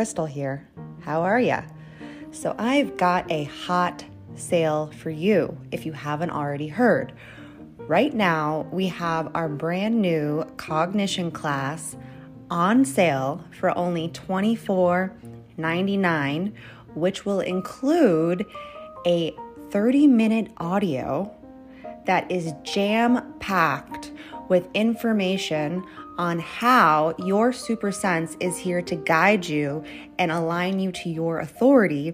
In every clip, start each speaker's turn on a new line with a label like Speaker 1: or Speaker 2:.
Speaker 1: Krystle here. How are ya? So, I've got a hot sale for you if you haven't already heard. Right now, we have our brand new cognition class on sale for only $24.99, which will include a 30 minute audio that is jam packed with information on how your super sense is here to guide you and align you to your authority,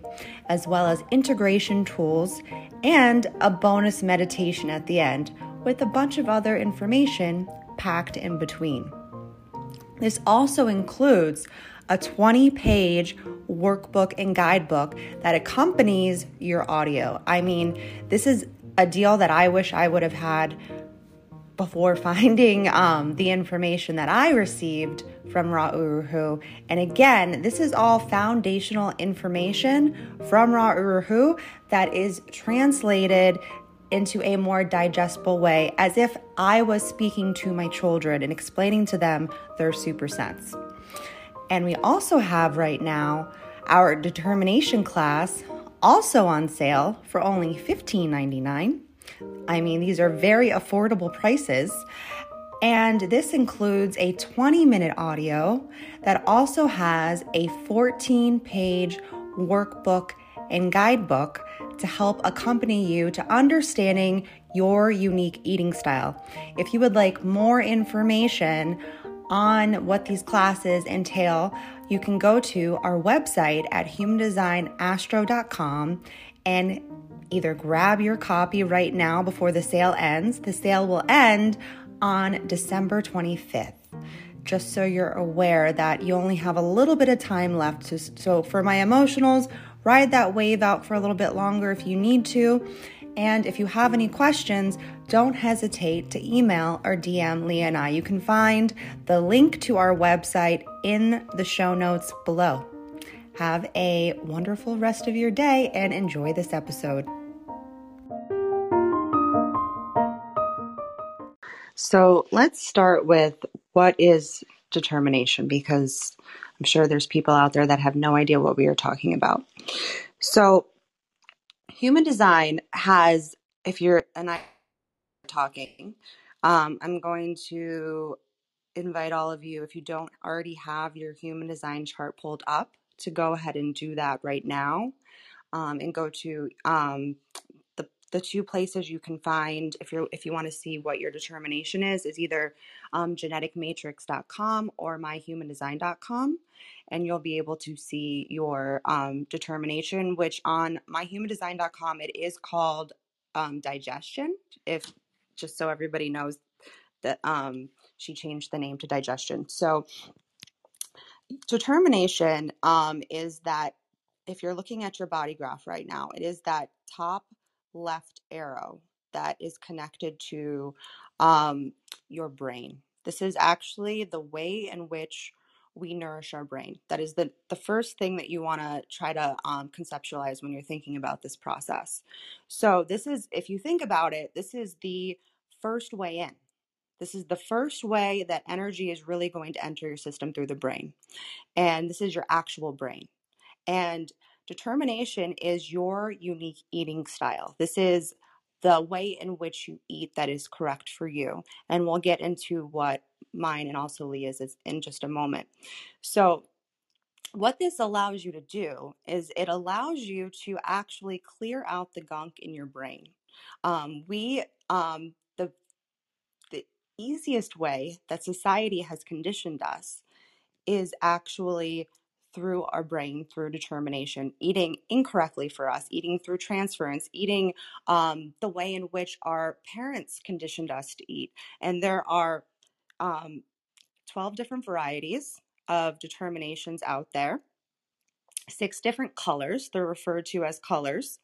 Speaker 1: as well as integration tools and a bonus meditation at the end with a bunch of other information packed in between. This also includes a 20 page workbook and guidebook that accompanies your audio. I mean, this is a deal that I wish I would have had before finding um, the information that I received from Ra Uru Hu. And again, this is all foundational information from Ra Uru Hu that is translated into a more digestible way as if I was speaking to my children and explaining to them their super sense. And we also have right now our determination class also on sale for only $15.99 I mean, these are very affordable prices. And this includes a 20 minute audio that also has a 14 page workbook and guidebook to help accompany you to understanding your unique eating style. If you would like more information on what these classes entail, you can go to our website at humandesignastro.com and either grab your copy right now before the sale ends. The sale will end on December 25th. Just so you're aware that you only have a little bit of time left. To, so, for my emotionals, ride that wave out for a little bit longer if you need to. And if you have any questions, don't hesitate to email or DM Leah and I. You can find the link to our website in the show notes below. Have a wonderful rest of your day and enjoy this episode. So let's start with what is determination because I'm sure there's people out there that have no idea what we are talking about. So, human design has, if you're and I talking, um, I'm going to invite all of you, if you don't already have your human design chart pulled up, to go ahead and do that right now um, and go to um, the, the two places you can find if you're if you want to see what your determination is is either um, geneticmatrix.com or myhumandesign.com and you'll be able to see your um, determination which on myhumandesign.com it is called um, digestion if just so everybody knows that um, she changed the name to digestion. So determination um, is that if you're looking at your body graph right now, it is that top left arrow that is connected to um, your brain. This is actually the way in which we nourish our brain. That is the, the first thing that you want to try to um, conceptualize when you're thinking about this process. So, this is, if you think about it, this is the first way in. This is the first way that energy is really going to enter your system through the brain. And this is your actual brain. And determination is your unique eating style. This is the way in which you eat that is correct for you. And we'll get into what mine and also Leah's is in just a moment. So, what this allows you to do is it allows you to actually clear out the gunk in your brain. Um, we, um, easiest way that society has conditioned us is actually through our brain, through determination, eating incorrectly for us, eating through transference, eating um, the way in which our parents conditioned us to eat. And there are um, 12 different varieties of determinations out there, six different colors. They're referred to as colors.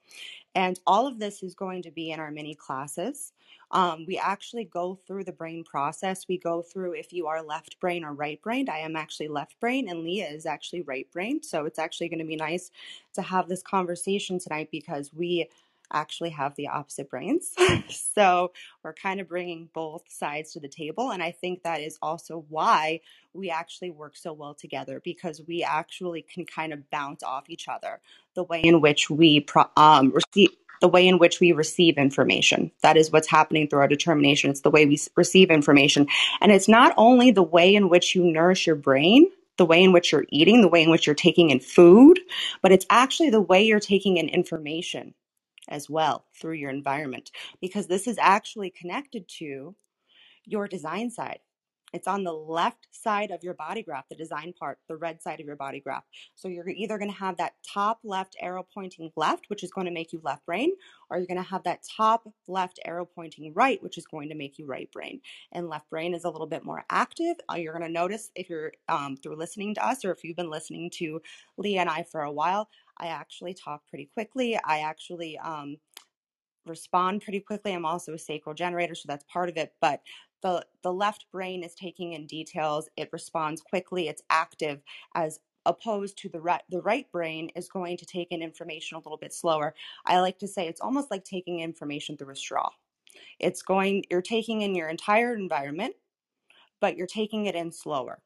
Speaker 1: And all of this is going to be in our mini classes. Um, we actually go through the brain process. We go through if you are left brain or right brained. I am actually left brain, and Leah is actually right brained. So it's actually going to be nice to have this conversation tonight because we actually have the opposite brains. so we're kind of bringing both sides to the table. And I think that is also why we actually work so well together because we actually can kind of bounce off each other the way in which we pro- um, receive the way in which we receive information. That is what's happening through our determination. It's the way we receive information. And it's not only the way in which you nourish your brain, the way in which you're eating, the way in which you're taking in food, but it's actually the way you're taking in information as well through your environment because this is actually connected to your design side. It's on the left side of your body graph, the design part, the red side of your body graph. So you're either going to have that top left arrow pointing left, which is going to make you left brain, or you're going to have that top left arrow pointing right, which is going to make you right brain. And left brain is a little bit more active. Uh, you're going to notice if you're um, through listening to us or if you've been listening to Leah and I for a while, I actually talk pretty quickly. I actually um, respond pretty quickly. I'm also a sacral generator, so that's part of it. But the the left brain is taking in details. It responds quickly. It's active as opposed to the right the right brain is going to take in information a little bit slower. I like to say it's almost like taking information through a straw. It's going you're taking in your entire environment, but you're taking it in slower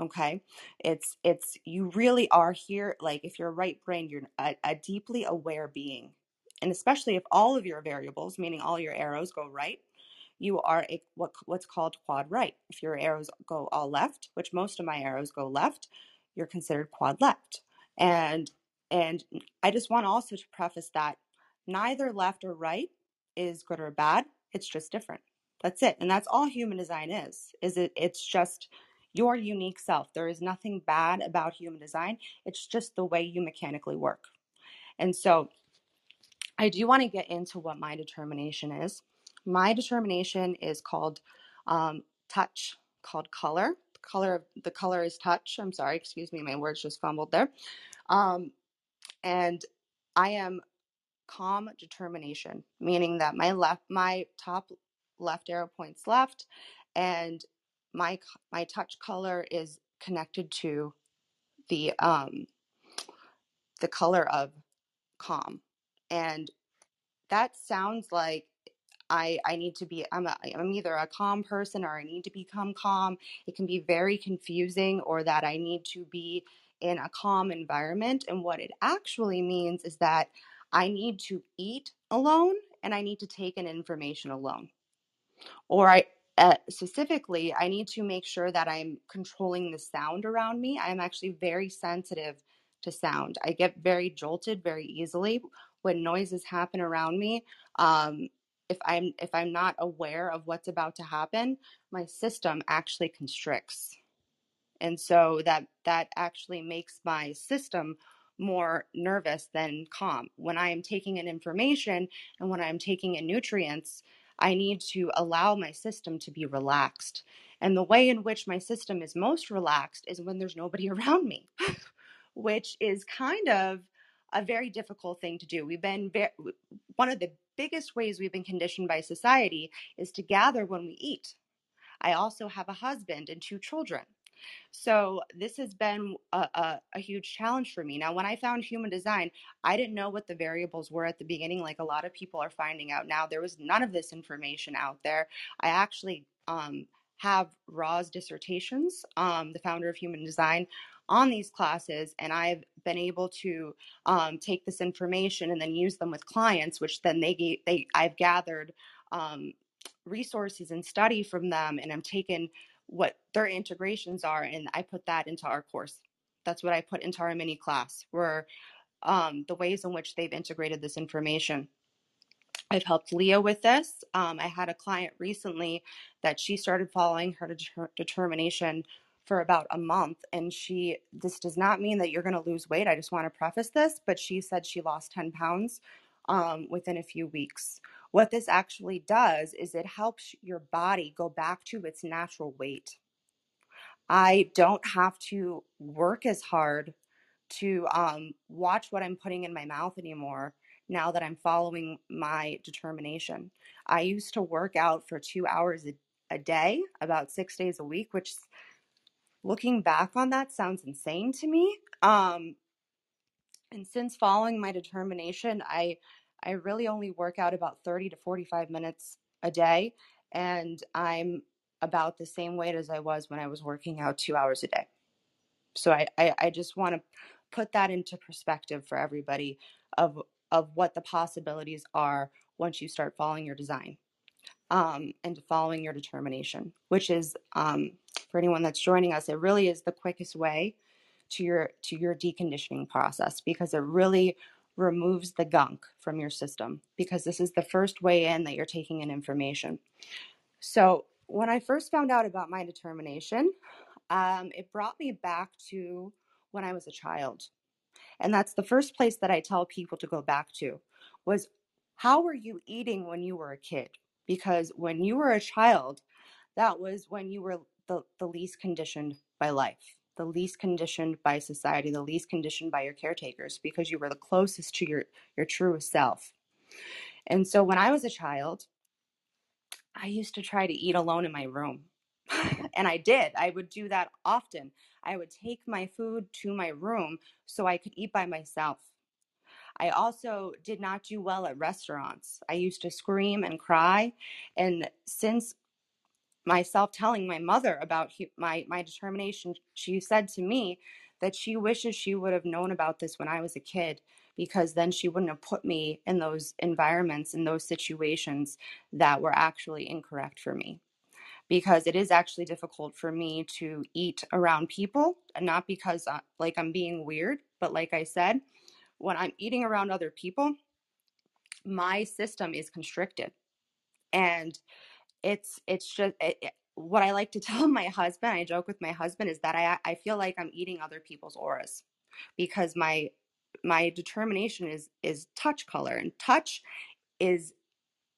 Speaker 1: okay it's it's you really are here like if you're a right brain you're a, a deeply aware being and especially if all of your variables meaning all your arrows go right you are a what what's called quad right if your arrows go all left which most of my arrows go left you're considered quad left and and i just want also to preface that neither left or right is good or bad it's just different that's it and that's all human design is is it it's just your unique self. There is nothing bad about human design, it's just the way you mechanically work. And so I do want to get into what my determination is. My determination is called um, touch, called color. The color of the color is touch. I'm sorry, excuse me, my words just fumbled there. Um, and I am calm determination, meaning that my left, my top left arrow points left, and my my touch color is connected to the um the color of calm and that sounds like I, I need to be I'm, a, I'm either a calm person or I need to become calm. It can be very confusing or that I need to be in a calm environment. And what it actually means is that I need to eat alone and I need to take in information alone. Or I uh, specifically, I need to make sure that I'm controlling the sound around me. I'm actually very sensitive to sound. I get very jolted very easily when noises happen around me. Um, if I'm if I'm not aware of what's about to happen, my system actually constricts, and so that that actually makes my system more nervous than calm. When I am taking in information and when I'm taking in nutrients, I need to allow my system to be relaxed. And the way in which my system is most relaxed is when there's nobody around me, which is kind of a very difficult thing to do. We've been very, one of the biggest ways we've been conditioned by society is to gather when we eat. I also have a husband and two children. So this has been a, a, a, huge challenge for me. Now, when I found human design, I didn't know what the variables were at the beginning, like a lot of people are finding out now. There was none of this information out there. I actually um, have Ra's dissertations, um, the founder of human design, on these classes, and I've been able to um, take this information and then use them with clients, which then they they I've gathered um, resources and study from them, and I'm taken what their integrations are and i put that into our course. That's what i put into our mini class where um, the ways in which they've integrated this information. I've helped leah with this um, i had a client recently that she started following her deter- determination for about a month and she this does not mean that you're going to lose weight i just want to preface this but she said she lost 10 pounds um, within a few weeks what this actually does is it helps your body go back to its natural weight. I don't have to work as hard to um, watch what I'm putting in my mouth anymore now that I'm following my determination. I used to work out for two hours a, a day, about six days a week, which looking back on that sounds insane to me. Um, and since following my determination, I I really only work out about 30 to 45 minutes a day, and I'm about the same weight as I was when I was working out two hours a day. So I, I, I just want to put that into perspective for everybody of of what the possibilities are once you start following your design um, and following your determination, which is um, for anyone that's joining us, it really is the quickest way to your to your deconditioning process because it really removes the gunk from your system because this is the first way in that you're taking in information. So when I first found out about my determination, um, it brought me back to when I was a child. And that's the first place that I tell people to go back to was how were you eating when you were a kid? Because when you were a child, that was when you were the, the least conditioned by life, the least conditioned by society, the least conditioned by your caretakers, because you were the closest to your, your truest self. And so when I was a child, I used to try to eat alone in my room. and I did. I would do that often. I would take my food to my room so I could eat by myself. I also did not do well at restaurants. I used to scream and cry. And since myself telling my mother about my, my determination, she said to me that she wishes she would have known about this when I was a kid because then she wouldn't have put me in those environments, in those situations that were actually incorrect for me because it is actually difficult for me to eat around people not because uh, like I'm being weird, but like I said, when I'm eating around other people, my system is constricted. And it's it's just it, it, what I like to tell my husband, I joke with my husband is that I I feel like I'm eating other people's auras because my my determination is is touch color and touch is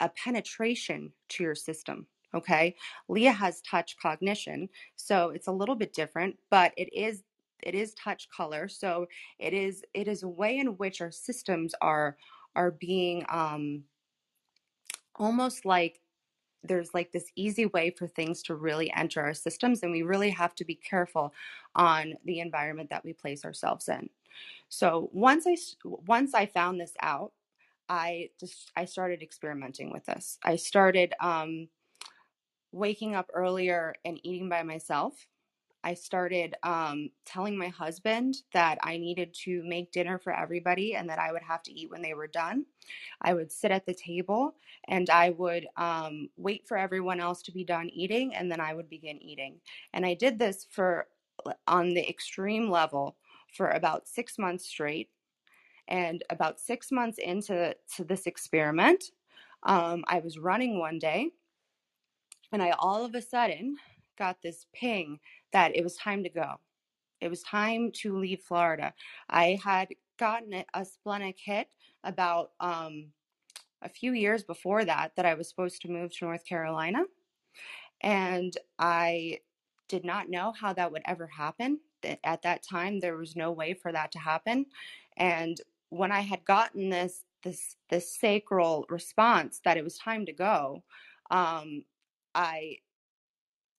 Speaker 1: a penetration to your system okay leah has touch cognition so it's a little bit different but it is it is touch color so it is it is a way in which our systems are are being um almost like there's like this easy way for things to really enter our systems and we really have to be careful on the environment that we place ourselves in so once i once i found this out i just i started experimenting with this i started um waking up earlier and eating by myself. I started um, telling my husband that I needed to make dinner for everybody and that I would have to eat when they were done. I would sit at the table and I would um, wait for everyone else to be done eating and then I would begin eating. And I did this for on the extreme level for about six months straight. And about six months into to this experiment, um, I was running one day and I all of a sudden got this ping that it was time to go. It was time to leave Florida. I had gotten a splenic hit about um, a few years before that, that I was supposed to move to North Carolina. And I did not know how that would ever happen. At that time, there was no way for that to happen. And when I had gotten this this this sacral response that it was time to go, um, I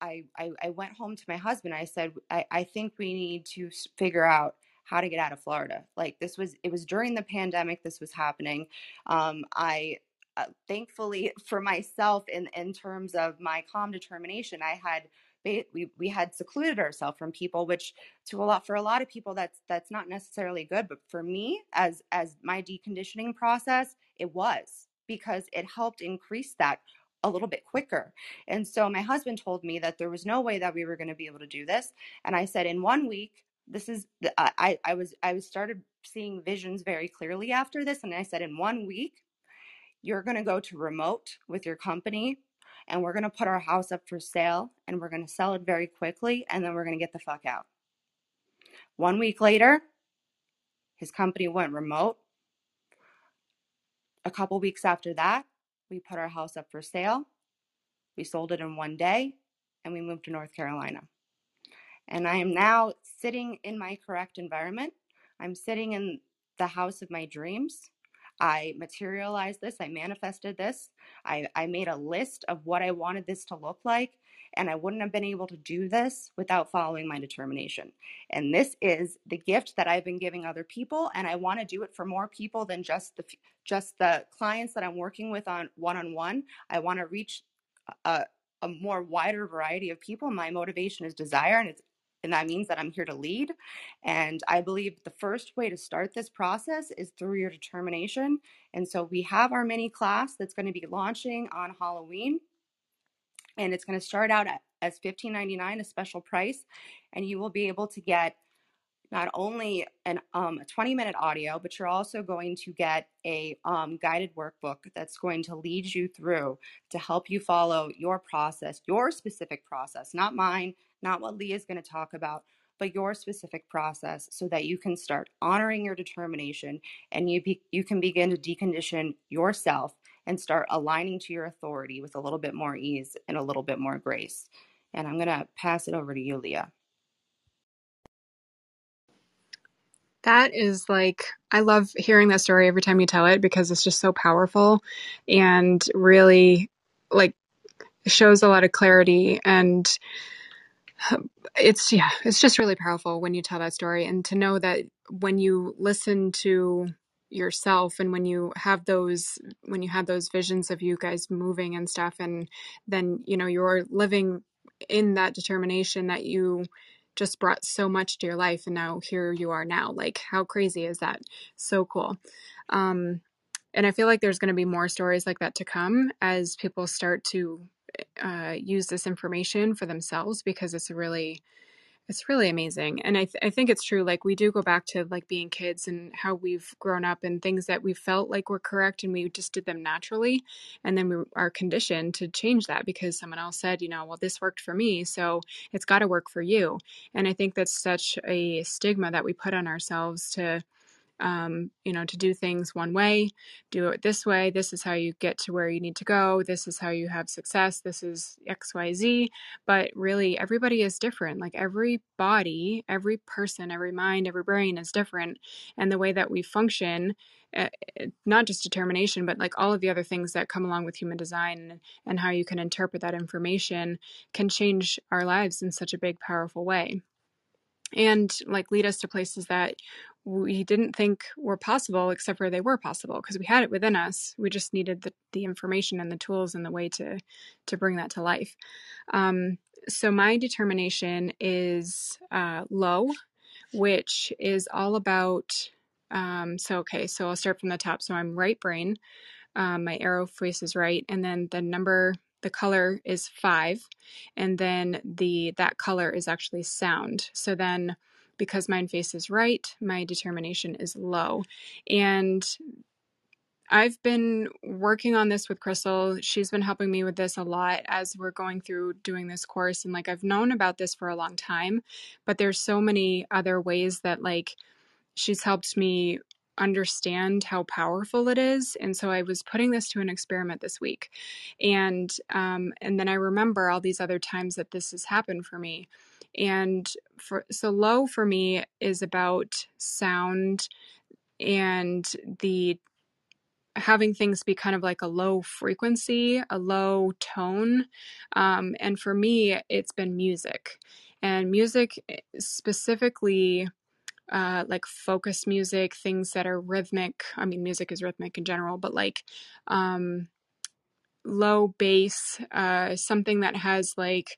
Speaker 1: I, I, I went home to my husband. I said, I, I think we need to figure out how to get out of Florida. Like this was, it was during the pandemic. This was happening. Um, I, uh, thankfully for myself, in in terms of my calm determination, I had we we had secluded ourselves from people, which to a lot for a lot of people that's that's not necessarily good. But for me, as as my deconditioning process, it was because it helped increase that a little bit quicker. And so my husband told me that there was no way that we were going to be able to do this. And I said, in one week, this is I I was I was started seeing visions very clearly after this. And I said, in one week, you're going to go to remote with your company and we're going to put our house up for sale and we're going to sell it very quickly and then we're going to get the fuck out. One week later, his company went remote. A couple weeks after that, we put our house up for sale. We sold it in one day and we moved to North Carolina. And I am now sitting in my correct environment. I'm sitting in the house of my dreams. I materialized this, I manifested this. I, I made a list of what I wanted this to look like, and I wouldn't have been able to do this without following my determination. And this is the gift that I've been giving other people, and I want to do it for more people than just the just the clients that I'm working with on one on one. I want to reach a, a more wider variety of people. My motivation is desire, and it's and that means that I'm here to lead. And I believe the first way to start this process is through your determination. And so we have our mini class that's going to be launching on Halloween, and it's going to start out at, as $15.99, a special price, and you will be able to get not only an um, a 20 minute audio, but you're also going to get a um, guided workbook that's going to lead you through to help you follow your process, your specific process, not mine, not what Lee is going to talk about, but your specific process, so that you can start honoring your determination and you be, you can begin to decondition yourself and start aligning to your authority with a little bit more ease and a little bit more grace. And I'm going to pass it over to you, Leah.
Speaker 2: That is like, I love hearing that story every time you tell it because it's just so powerful and really like shows a lot of clarity and it's yeah it's just really powerful when you tell that story and to know that when you listen to yourself and when you have those when you have those visions of you guys moving and stuff and then you know you're living in that determination that you just brought so much to your life and now here you are now. Like how crazy is that? So cool. Um and i feel like there's going to be more stories like that to come as people start to uh, use this information for themselves because it's a really it's really amazing and I, th- I think it's true like we do go back to like being kids and how we've grown up and things that we felt like were correct and we just did them naturally and then we are conditioned to change that because someone else said you know well this worked for me so it's got to work for you and i think that's such a stigma that we put on ourselves to um, you know, to do things one way, do it this way. This is how you get to where you need to go. This is how you have success. This is XYZ. But really, everybody is different. Like every body, every person, every mind, every brain is different. And the way that we function, uh, not just determination, but like all of the other things that come along with human design and how you can interpret that information can change our lives in such a big, powerful way and like lead us to places that we didn't think were possible except for they were possible because we had it within us. We just needed the, the information and the tools and the way to to bring that to life. Um, so my determination is uh, low which is all about um, so okay so i'll start from the top. So i'm right brain um, my arrow faces right and then the number the color is five and then the that color is actually sound. So then because mine faces right my determination is low and I've been working on this with Krystle. She's been helping me with this a lot as we're going through doing this course. And like, I've known about this for a long time, but there's so many other ways that like she's helped me understand how powerful it is and so i was putting this to an experiment this week and um, and then i remember all these other times that this has happened for me and for so low for me is about sound and the having things be kind of like a low frequency a low tone um, and for me it's been music and music eh, specifically uh, like focus music, things that are rhythmic. I mean, music is rhythmic in general, but like um, low bass, uh, something that has like,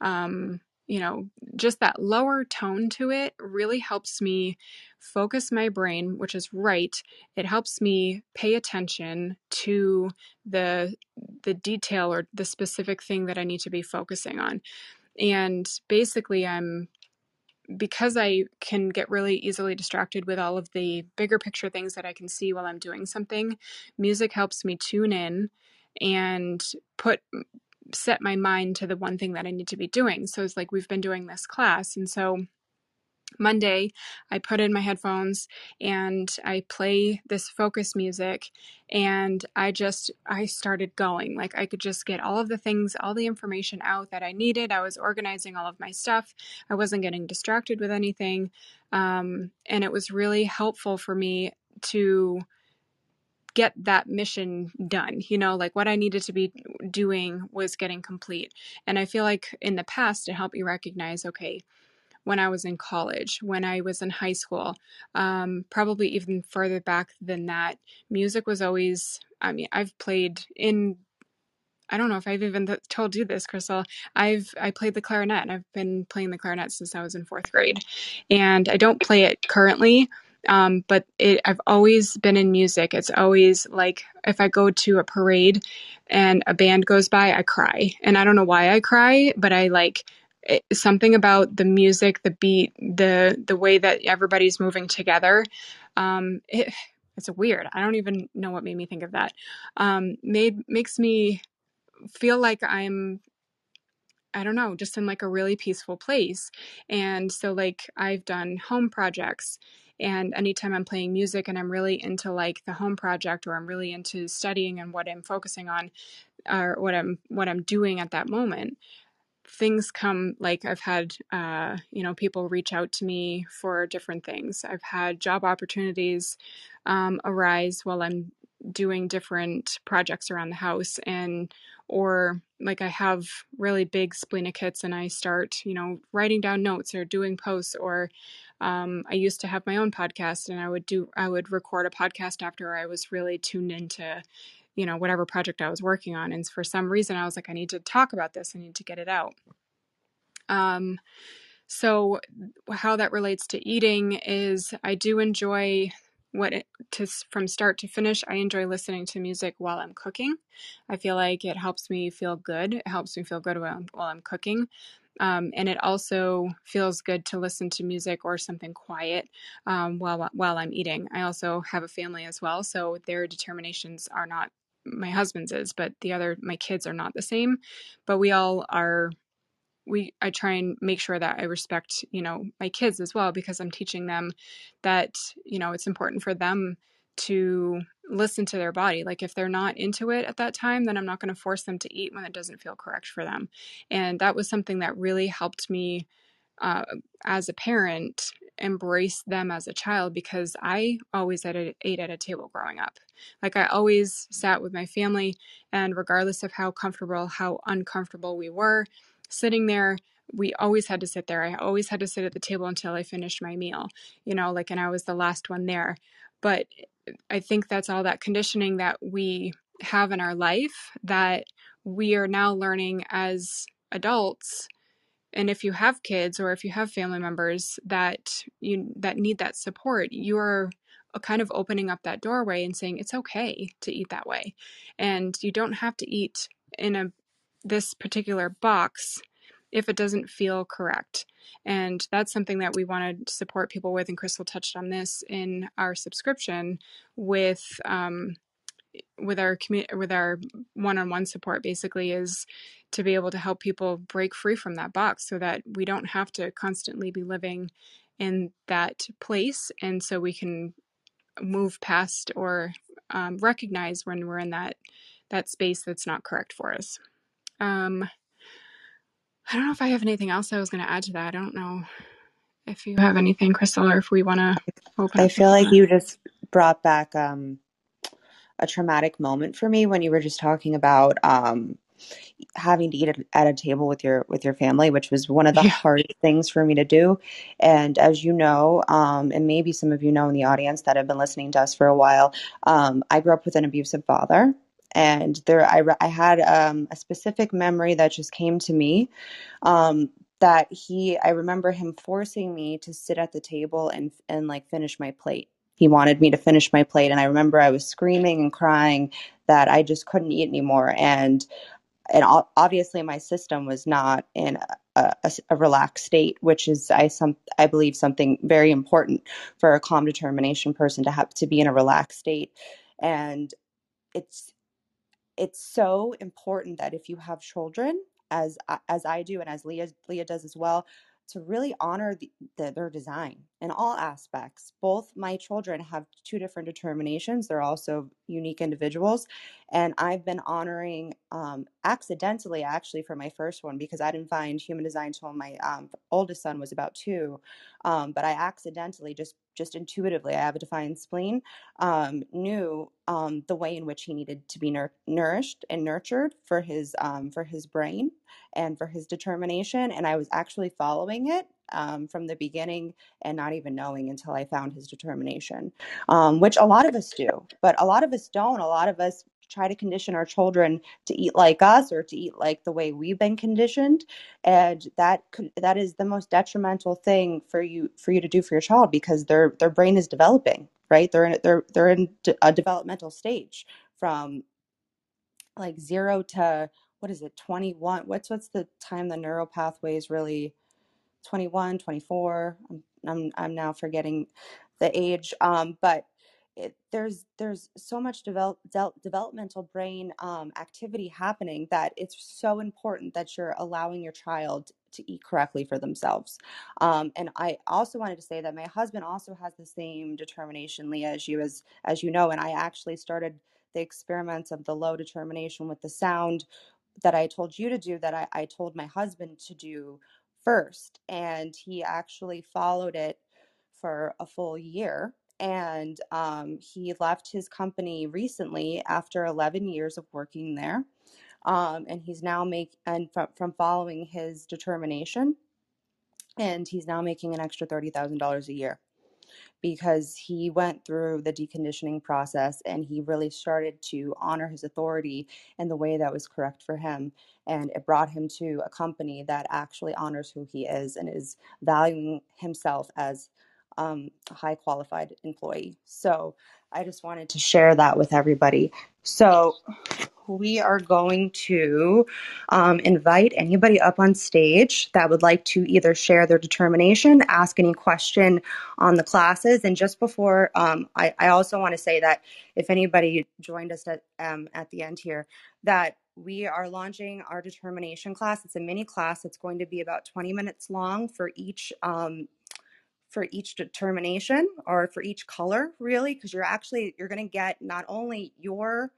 Speaker 2: um, you know, just that lower tone to it really helps me focus my brain, which is right. It helps me pay attention to the the detail or the specific thing that I need to be focusing on. And basically, I'm because I can get really easily distracted with all of the bigger picture things that I can see while I'm doing something, music helps me tune in and put set my mind to the one thing that I need to be doing. So it's like we've been doing this class and so Monday, I put in my headphones and I play this focus music and I just I started going. Like I could just get all of the things, all the information out that I needed. I was organizing all of my stuff. I wasn't getting distracted with anything. Um, and it was really helpful for me to get that mission done. You know, like what I needed to be doing was getting complete. And I feel like in the past it helped me recognize, okay, when I was in college, when I was in high school, um, probably even further back than that. Music was always, I mean, I've played in I don't know if I've even told you this, Krystle. I've I played the clarinet I've been playing the clarinet since I was in fourth grade, and I don't play it currently. Um, but it, I've always been in music. It's always like if I go to a parade and a band goes by, I cry, and I don't know why I cry, but I like it, something about the music, the beat, the the way that everybody's moving together. Um, it, it's weird. I don't even know what made me think of that. Um, made makes me feel like I'm I don't know, just in like a really peaceful place. And so like I've done home projects and anytime I'm playing music and I'm really into like the home project or I'm really into studying and what I'm focusing on or what I'm what I'm doing at that moment, things come like I've had, uh, you know, people reach out to me for different things. I've had job opportunities um, arise while I'm doing different projects around the house and or like I have really big spleener and I start, you know, writing down notes or doing posts or um, I used to have my own podcast and I would do I would record a podcast after I was really tuned into you know, whatever project I was working on. And for some reason, I was like, I need to talk about this. I need to get it out. Um, so how that relates to eating is I do enjoy what it, to from start to finish i enjoy listening to music while i'm cooking i feel like it helps me feel good it helps me feel good while, while i'm cooking um, and it also feels good to listen to music or something quiet um, while while i'm eating i also have a family as well so their determinations are not my husband's is, but the other my kids are not the same. But we all are we I try and make sure that I respect, you know, my kids as well because I'm teaching them that, you know, it's important for them to listen to their body. Like if they're not into it at that time, then I'm not going to force them to eat when it doesn't feel correct for them. And that was something that really helped me uh, as a parent embrace them as a child because I always ate at a table growing up. Like I always sat with my family, and regardless of how comfortable, how uncomfortable we were, sitting there, we always had to sit there. I always had to sit at the table until I finished my meal, you know, like, and I was the last one there. But I think that's all that conditioning that we have in our life that we are now learning as adults and if you have kids or if you have family members that you that need that support you're kind of opening up that doorway and saying it's okay to eat that way and you don't have to eat in a this particular box if it doesn't feel correct. And that's something that we want to support people with and Krystle touched on this in our subscription with um, with our community with our one-on-one support basically is to be able to help people break free from that box so that we don't have to constantly be living in that place. And so we can move past or um, recognize when we're in that that space that's not correct for us. Um, i don't know if i have anything else i was going to add to that i don't know if you have anything Krystle or if we want to open
Speaker 1: i feel like that. you just brought back um, a traumatic moment for me when you were just talking about um, having to eat at a table with your with your family, which was one of the yeah. hardest things for me to do. And as you know, um, and maybe some of you know in the audience that have been listening to us for a while, um, I grew up with an abusive father. And there, I, I had um, a specific memory that just came to me um, that he, I remember him forcing me to sit at the table and and like finish my plate. He wanted me to finish my plate and i remember i was screaming and crying that i just couldn't eat anymore and and obviously my system was not in a, a, a, relaxed state which is i some i believe something very important for a calm determination person to have to be in a relaxed state. And it's it's so important that if you have children as as i do and as leah leah does as well to really honor the, the, their design in all aspects. Both my children have two different determinations. They're also unique individuals. And I've been honoring um, accidentally, actually, for my first one because I didn't find human design until my um, oldest son was about two. Um, but I accidentally just just intuitively, I have a defined spleen, um, knew um, the way in which he needed to be nur- nourished and nurtured for his um, for his brain and for his determination. And I was actually following it um, from the beginning and not even knowing until I found his determination, um, which a lot of us do, but a lot of us don't. A lot of us try to condition our children to eat like us or to eat like the way we've been conditioned and that that is the most detrimental thing for you for you to do for your child because their their brain is developing right they're in they're they're in a developmental stage from like 0 to what is it 21 what's what's the time the neural pathways really 21 24 i'm i'm, I'm now forgetting the age um but it, there's there's so much develop, de- developmental brain um, activity happening that it's so important that you're allowing your child to eat correctly for themselves. Um, and I also wanted to say that my husband also has the same determination, Leah, as you as as you know. And I actually started the experiments of the low determination with the sound that I told you to do. That I, I told my husband to do first, and he actually followed it for a full year and um, he left his company recently after 11 years of working there um, and he's now make and from, from following his determination and he's now making an extra $30000 a year because he went through the deconditioning process and he really started to honor his authority in the way that was correct for him. And it brought him to a company that actually honors who he is and is valuing himself as um, a high qualified employee. So I just wanted to share that with everybody. So we are going to um, invite anybody up on stage that would like to either share their determination, ask any question on the classes. And just before, um, I, I, also want to say that if anybody joined us at, um, at the end here, that we are launching our determination class. It's a mini class. It's going to be about 20 minutes long for each um, for each determination or for each color really because you're actually you're going to get not only your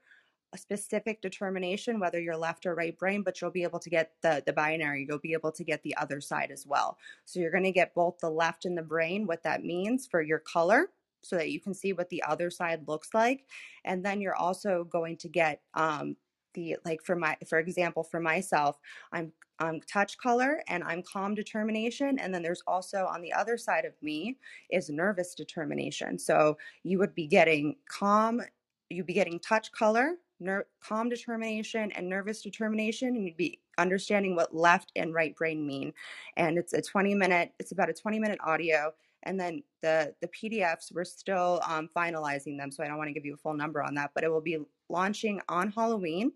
Speaker 1: specific determination whether you're left or right brain but you'll be able to get the the binary you'll be able to get the other side as well so you're going to get both the left and the brain what that means for your color so that you can see what the other side looks like and then you're also going to get um, the like for my for example for myself i'm um, touch color and I'm calm determination. And then there's also on the other side of me is nervous determination. So you would be getting calm, you'd be getting touch color, ner- calm determination, and nervous determination. And you'd be understanding what left and right brain mean. And it's a 20 minute, it's about a 20 minute audio and then the the PDFs we're still um, finalizing them, so I don't want to give you a full number on that, but it will be launching on Halloween,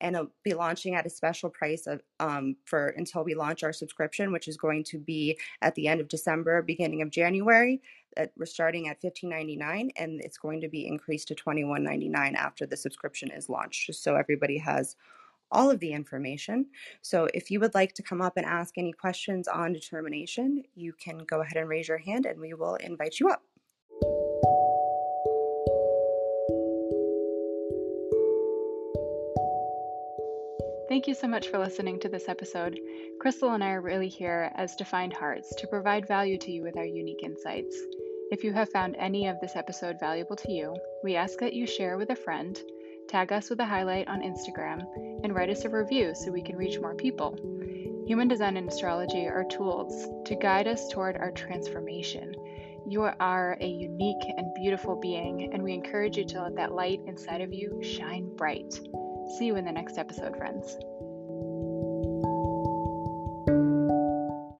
Speaker 1: and it'll be launching at a special price of um, for until we launch our subscription, which is going to be at the end of December, beginning of January. We're starting at $15.99 and it's going to be increased to $21.99 after the subscription is launched, just so everybody has all of the information. So if you would like to come up and ask any questions on determination, you can go ahead and raise your hand and we will invite you up.
Speaker 2: Thank you so much for listening to this episode. Krystle and I are really here as defined hearts to provide value to you with our unique insights. If you have found any of this episode valuable to you, we ask that you share with a friend tag us with a highlight on Instagram, and write us a review so we can reach more people. Human design and astrology are tools to guide us toward our transformation. You are a unique and beautiful being, and we encourage you to let that light inside of you shine bright. See you in the next episode, friends.